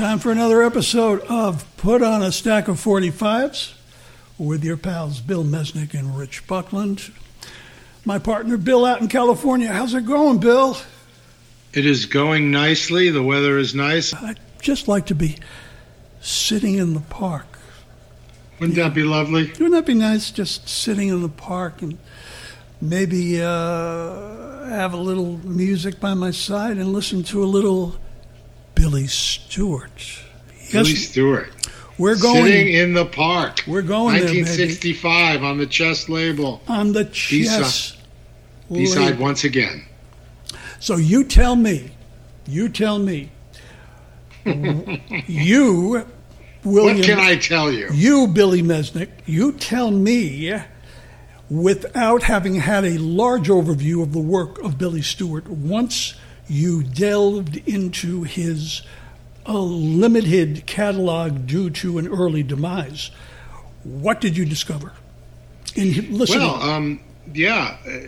time for another episode of Put on a Stack of 45s with your pals Bill Mesnik and Rich Buckland. My partner Bill out in California. How's it going, Bill? It is going nicely. The weather is nice. I'd just like to be sitting in the park. Wouldn't that be lovely? Wouldn't that be nice? Just sitting in the park and maybe uh, have a little music by my side and listen to a little Billy Stewart. Billy Stewart. We're going Sitting in the park. We're going there, 1965 on the chess label. on the chess. B-side label. once again. So you tell me, you tell me, you, William, What can I tell you? you, Billy Mesnik, you tell me, without having had a large overview of the work of Billy Stewart, once you delved into his uh, limited catalog due to an early demise, what did you discover? Well, um, yeah, uh,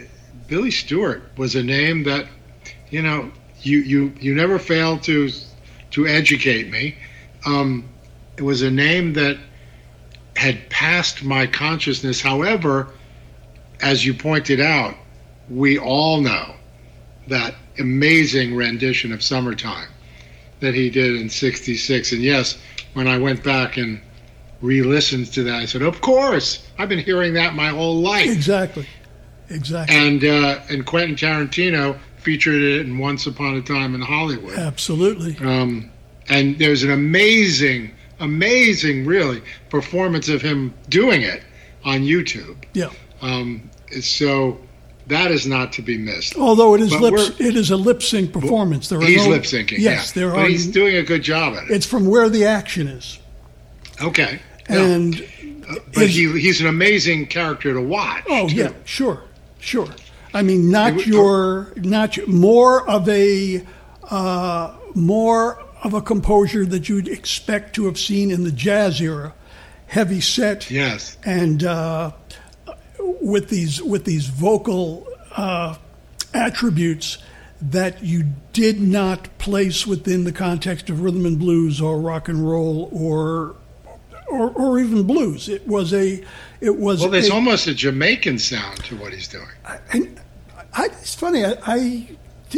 Billy Stewart was a name that, you know, you you you never failed to to educate me. Um, it was a name that had passed my consciousness. However, as you pointed out, we all know that amazing rendition of "Summertime" that he did in '66. And yes, when I went back and re-listened to that, I said, "Of course, I've been hearing that my whole life." exactly, exactly, and uh, and Quentin Tarantino featured it in Once Upon a Time in Hollywood. absolutely. Um, and there's an amazing, amazing, really performance of him doing it on YouTube. Yeah. Um, so that is not to be missed. Although it is But lip, it is a lip sync performance. There are He's no, lip syncing. Yes, yeah. there but are. he's doing a good job at it. it's from where the action is, Okay. And but his- he, he's an amazing character to watch. oh too. yeah, sure, sure. I mean, not It your, not your, more of a, uh, more of a composure that you'd expect to have seen in the jazz era, heavy set, Yes. and uh, with these with these vocal uh, attributes that you did not place within the context of rhythm and blues or rock and roll or or, or even blues. It was a it was Well, there's a, almost a Jamaican sound to what he's doing. and I, it's funny I, I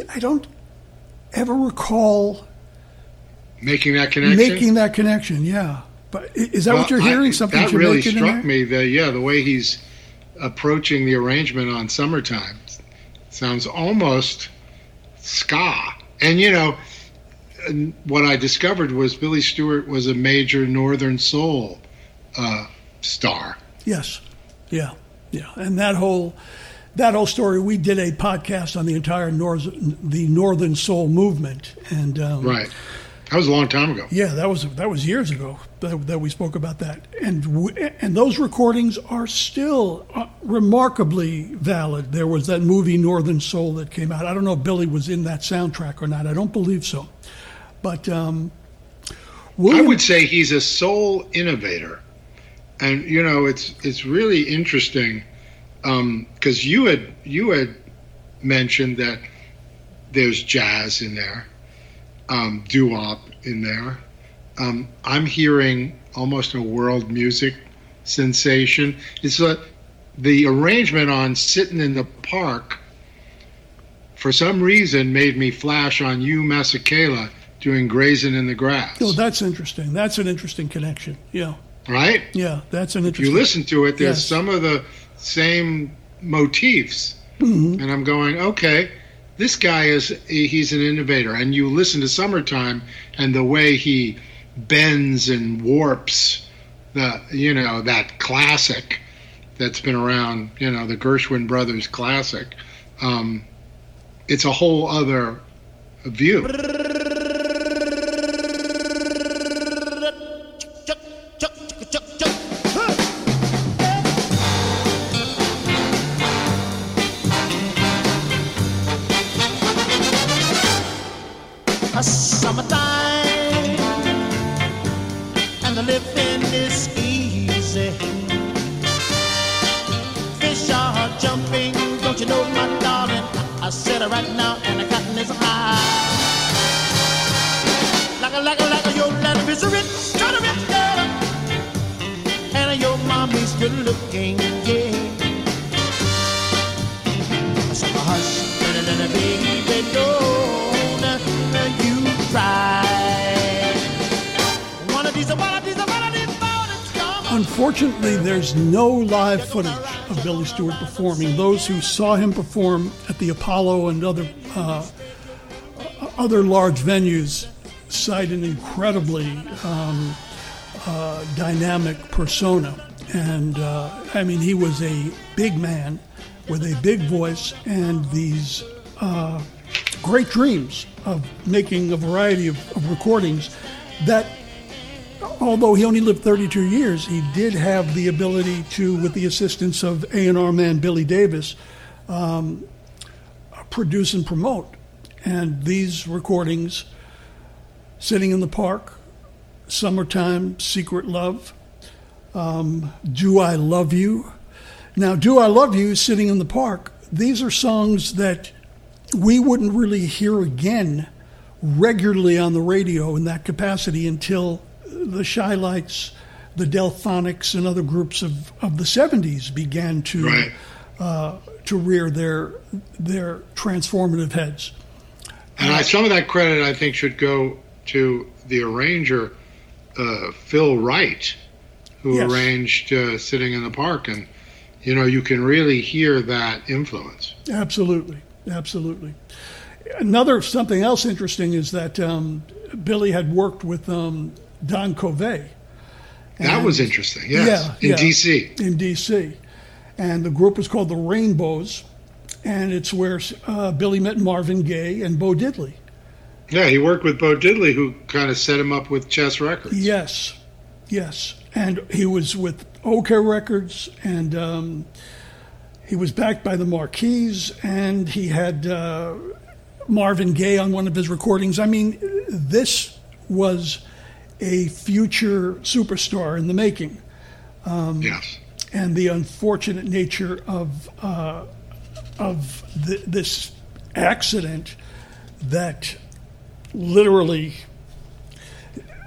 I don't ever recall Making that connection. making that connection. Yeah, but is that what you're Well, I- hearing? Something that really Jamaican in struck me. The yeah, the way he's approaching the arrangement on "Summertime" sounds almost ska. And you know, what I discovered was Billy Stewart was a major Northern Soul uh, star. Yes, yeah, yeah, and that whole that whole story. We did a podcast on the entire North, the Northern Soul movement, and um, Right. That was a long time ago. yeah, that was that was years ago that, that we spoke about that, and w- and those recordings are still uh, remarkably valid. There was that movie Northern Soul that came out. I don't know if Billy was in that soundtrack or not. I don't believe so, but um, I would say he's a soul innovator, and you know it's it's really interesting because you had you had mentioned that there's jazz in there, um, doo wop in there. Um, I'm hearing almost a world music sensation. It's a, the arrangement on "Sitting in the Park." For some reason, made me flash on Hugh, Masekela, doing "Grazing in the Grass." oh, that's interesting. That's an interesting connection. Yeah, right? yeah, that's an If you listen to it, there's Yes. some of the same motifs, Mhm. and I'm going, okay, this guy is he's an innovator. And you listen to "Summertime" and the way he bends and warps the you know that classic that's been around, you know, the Gershwin brothers classic. Um, it's a whole other view. I said it right now, and the cotton is high. Like a, like a, like a, your daddy is a rich, rich daddy. And your mommy's good looking, yeah. So hush, little, little baby, don't you cry. One of these, one of these, one of these come. Unfortunately, there's no live footage of Billy Stewart performing. Those who saw him perform the Apollo and other uh, other large venues cite an incredibly um, uh, dynamic persona. And uh, I mean, he was a big man with a big voice and these uh, great dreams of making a variety of, of recordings that although he only lived 32 years, he did have the ability to, with the assistance of A&R man Billy Davis, um, produce and promote. And these recordings, Sitting in the Park, Summertime, Secret Love, um, Do I Love You? Now, Do I Love You, Sitting in the Park, these are songs that we wouldn't really hear again regularly on the radio in that capacity until the Chi-Lites, the Delfonics, and other groups of, of the 70s began to Right. uh, to rear their their transformative heads. And I, some of that credit, I think, should go to the arranger, uh, Phil Wright, who Yes. arranged uh, "Sitting in the Park," and you know, you can really hear that influence. Absolutely, absolutely. Another something else interesting is that um, Billy had worked with um, Don Covay. That was interesting. Yes, Yeah, in yeah. D.C. in D.C. And the group was called the Rainbows, and it's where uh, Billy met Marvin Gaye and Bo Diddley. Yeah, he worked with Bo Diddley, who kind of set him up with Chess Records. Yes, yes. And he was with Okeh Records, and um, he was backed by the Marquees, and he had uh, Marvin Gaye on one of his recordings. I mean, this was a future superstar in the making. Yes. And the unfortunate nature of uh, of th- this accident that literally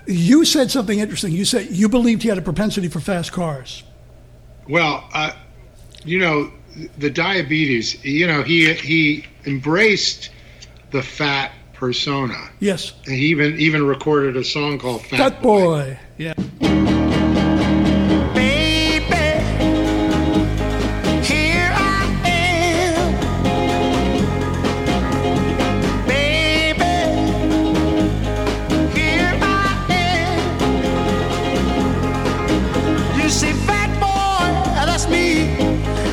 you said something interesting. You said you believed he had a propensity for fast cars. Well, uh, you know, the diabetes. You know, he he embraced the fat persona. yes. And he even even recorded a song called "Fat, fat boy. Yeah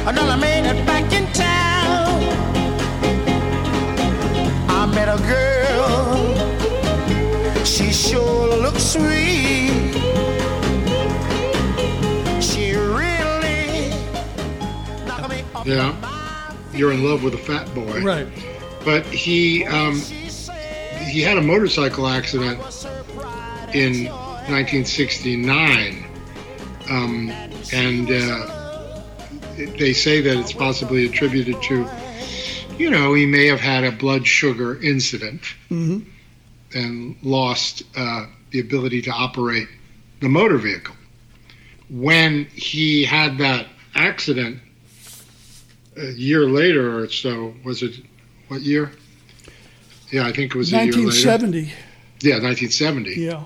Another made it back in town. I met a girl. She sure looks sweet. She really knocked me off Yeah. my You're in love with a fat boy. right But he um, he had a motorcycle accident was her pride and in 1969, um, and uh, they say that it's possibly attributed to, you know, he may have had a blood sugar incident and lost uh, the ability to operate the motor vehicle. When he had that accident a year later or so, was it what year? Yeah, I think it was a year later. 1970 Yeah, 1970 yeah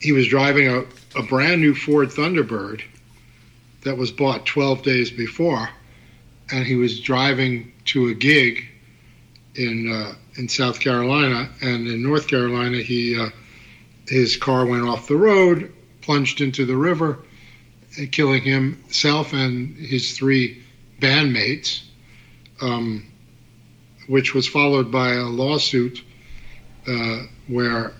he was driving a, a brand new Ford Thunderbird that was bought 12 days before, and he was driving to a gig in uh, in South Carolina, and in North Carolina, he uh, his car went off the road, plunged into the river, uh, killing himself and his three bandmates, um, which was followed by a lawsuit uh, where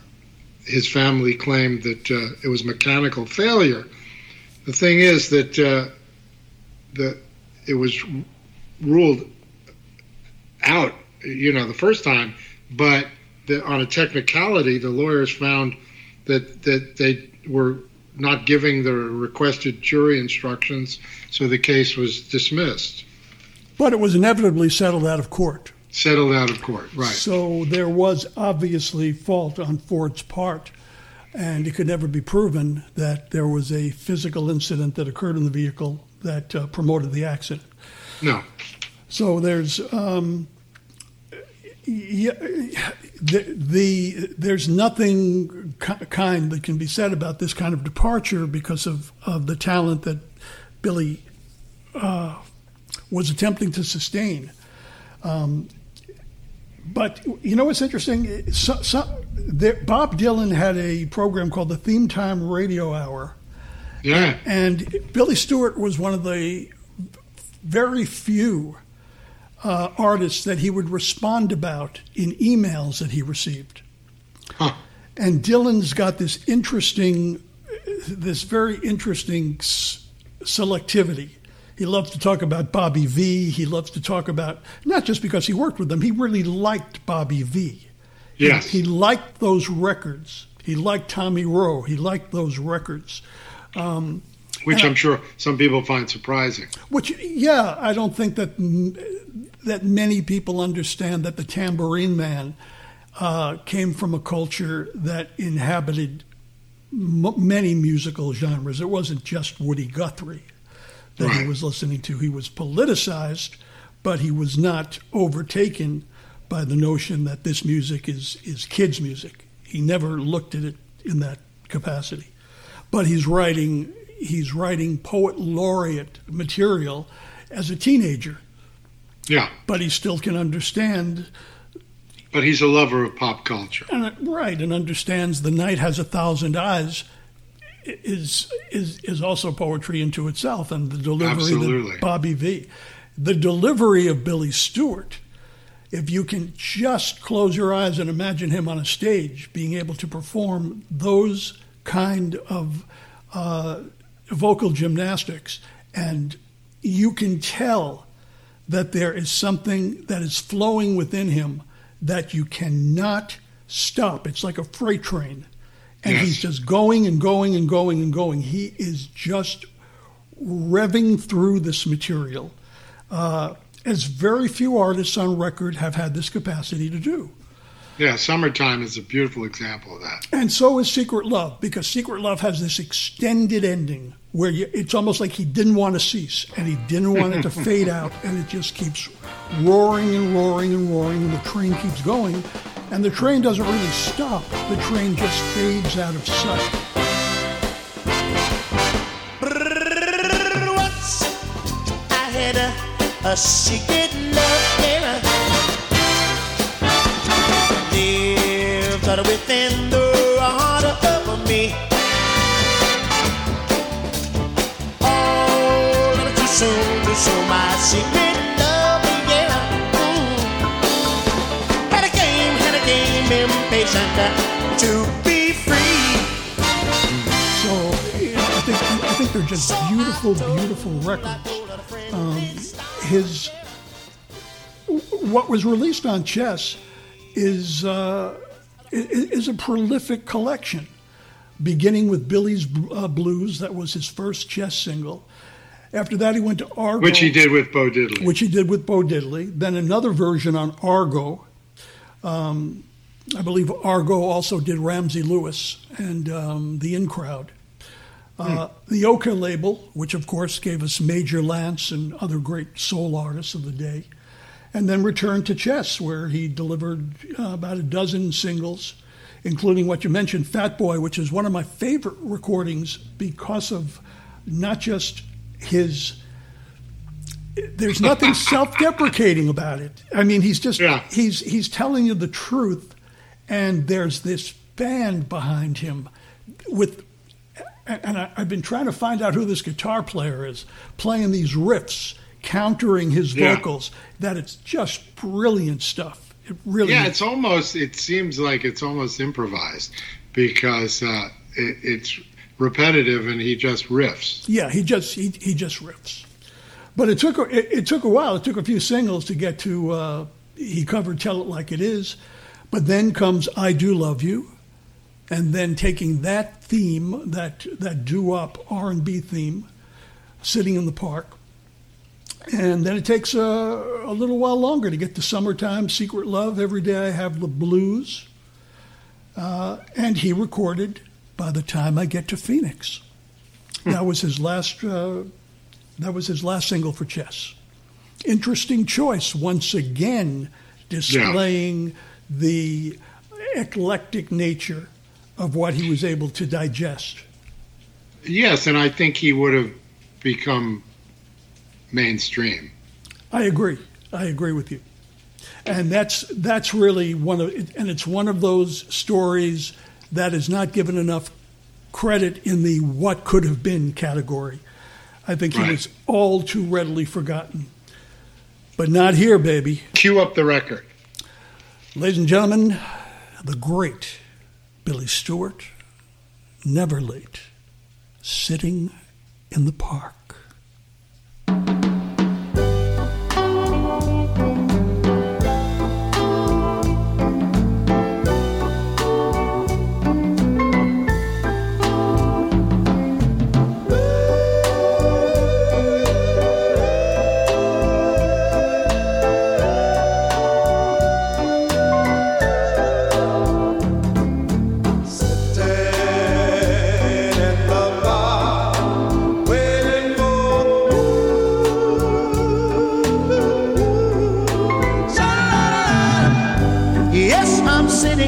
his family claimed that uh, it was mechanical failure. The thing is that uh, the it was ruled out, you know, the first time, but the, on a technicality, the lawyers found that that they were not giving the requested jury instructions, so the case was dismissed, but it was inevitably settled out of court settled out of court. Right. So there was obviously fault on Ford's part. And it could never be proven that there was a physical incident that occurred in the vehicle that uh, promoted the accident. No. So there's um, yeah, the, the there's nothing kind that can be said about this kind of departure because of, of the talent that Billy uh, was attempting to sustain. Um, but you know what's interesting? So, so, there, Bob Dylan had a program called the Theme Time Radio Hour, Yeah. and Billy Stewart was one of the very few uh, artists that he would respond about in emails that he received. Huh. And Dylan's got this interesting, this very interesting s- selectivity. He loves to talk about Bobby Vee. He loves to talk about, not just because he worked with them, he really liked Bobby Vee. Yes. He liked those records. He liked Tommy Roe. He liked those records. Um, Which I'm sure some people find surprising. which, yeah, I don't think that that many people understand that the Tambourine Man uh, came from a culture that inhabited m- many musical genres. It wasn't just Woody Guthrie that he Right. was listening to. He was politicized, but he was not overtaken by the notion that this music is is kids music. He never looked at it in that capacity. But he's writing he's writing poet laureate material as a teenager, Yeah. but he still can understand But he's a lover of pop culture. and uh, right and understands the night has a thousand eyes is is is also poetry into itself and the delivery Absolutely. of Bobby Vee the delivery of Billy Stewart if you can just close your eyes and imagine him on a stage being able to perform those kind of uh, vocal gymnastics and you can tell that there is something that is flowing within him that you cannot stop. It's like a freight train. And Yes. he's just going and going and going and going. He is just revving through this material, uh, as very few artists on record have had this capacity to do. Yeah, Summertime is a beautiful example of that. And so is Secret Love, because Secret Love has this extended ending where you, it's almost like he didn't want to cease and he didn't want it to fade out, and it just keeps roaring and roaring and roaring, and the train keeps going. And the train doesn't really stop, the train just fades out of sight. Once I had a, a secret love affair. Lived within the heart of me. Oh, All too soon to show my secret impatient uh, to be free. So I think I think they're just beautiful, beautiful records. Um, his what was released on Chess is uh, is a prolific collection, beginning with Billy's uh, Blues. That was his first Chess single. After that, he went to Argo, Which he did with Bo Diddley. which he did with Bo Diddley. Then another version on Argo. Um, I believe Argo also did Ramsey Lewis and um, the In Crowd. Uh, The Okeh label, which of course gave us Major Lance and other great soul artists of the day, and then returned to Chess, where he delivered uh, about a dozen singles, including what you mentioned, Fat Boy, which is one of my favorite recordings because of not just his there's nothing self-deprecating about it. I mean, he's just Yeah. he's he's telling you the truth, and there's this band behind him with. And I, I've been trying to find out who this guitar player is, playing these riffs, countering his Yeah. vocals. That it's just brilliant stuff. It really Yeah, is. it's almost. It seems like it's almost improvised because uh, it, it's repetitive and he just riffs. Yeah, he just he, he just riffs. But it took a, it, it took a while. It took a few singles to get to. Uh, he covered "Tell It Like It Is," but then comes "I Do Love You," and then taking that theme, that that doo-wop R and B theme, "Sitting in the Park," and then it takes a, a little while longer to get to "Summertime," "Secret Love," "Every Day I Have the Blues," uh, and he recorded by the time I get to Phoenix. That was his last. Uh, that was his last single for Chess. Interesting choice. Once again, displaying the eclectic nature of what he was able to digest. Yes, and I think he would have become mainstream. I agree. I agree with you. And that's that's really one of and it's one of those stories that is not given enough credit in the what could have been category. I think he Right. was all too readily forgotten. But not here, baby. Cue up the record. Ladies and gentlemen, the great Billy Stewart, never late, sitting in the park.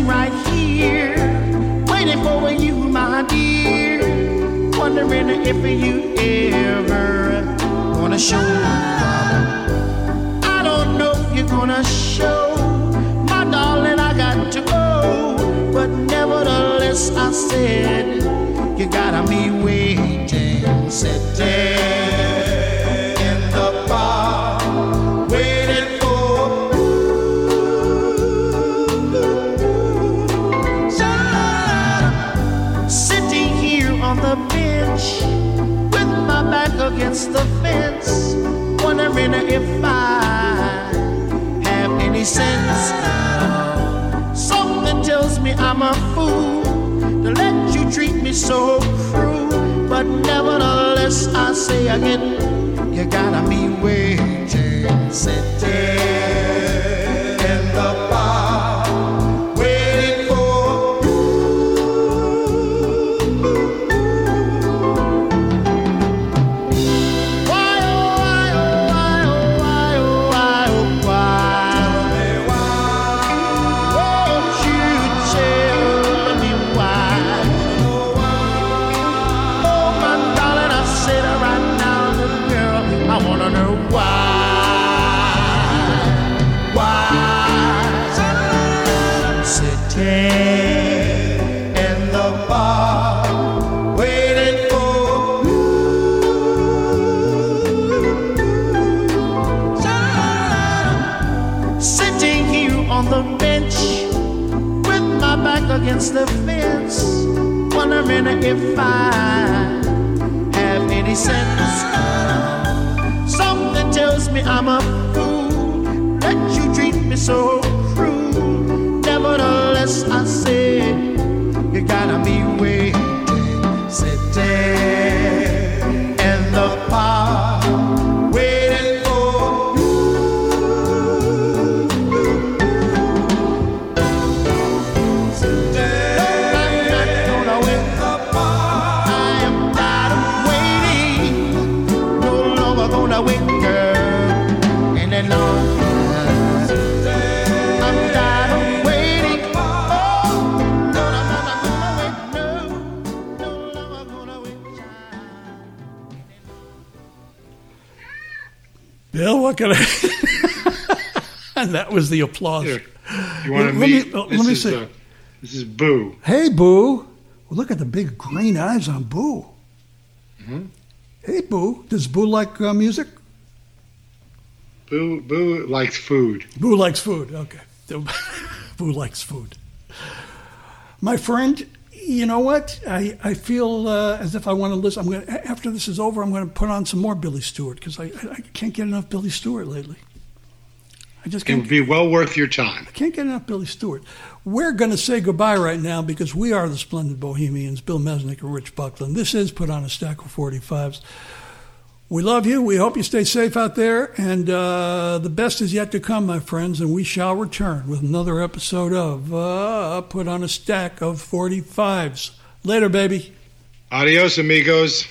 Sitting right here, waiting for you, my dear. Wondering if you ever gonna show up. I don't know if you're gonna show, my darling. I got to go, but nevertheless, I said you gotta be waiting, sitting against the fence, wondering if I have any sense. Something tells me I'm a fool to let you treat me so cruel, but nevertheless I say again, you gotta be waiting, sitting against the fence, wondering if I have any sense. Something tells me I'm a fool that you treat me so Bill, what can I? and that was the applause. Here, you want to Let me- meet? let me is, see. Uh, this is Boo. Hey, Boo. Well, look at the big green eyes on Boo. Hmm. Hey, Boo. Does Boo like uh, music? Boo. Boo likes food. Boo likes food. Okay. Boo likes food. My friend, you know what? I, I feel uh, as if I want to listen. I'm going to, after this is over, I'm going to put on some more Billy Stewart because I, I, can't get enough Billy Stewart lately. I just It can't would be well worth your time. I can't get enough Billy Stewart. We're going to say goodbye right now because we are the Splendid Bohemians, Bill Mesnik and Rich Buckland. This is Put on a Stack of 45s. We love you. We hope you stay safe out there. And uh, the best is yet to come, my friends. And we shall return with another episode of uh, Put on a Stack of 45s. Later, baby. Adios, amigos.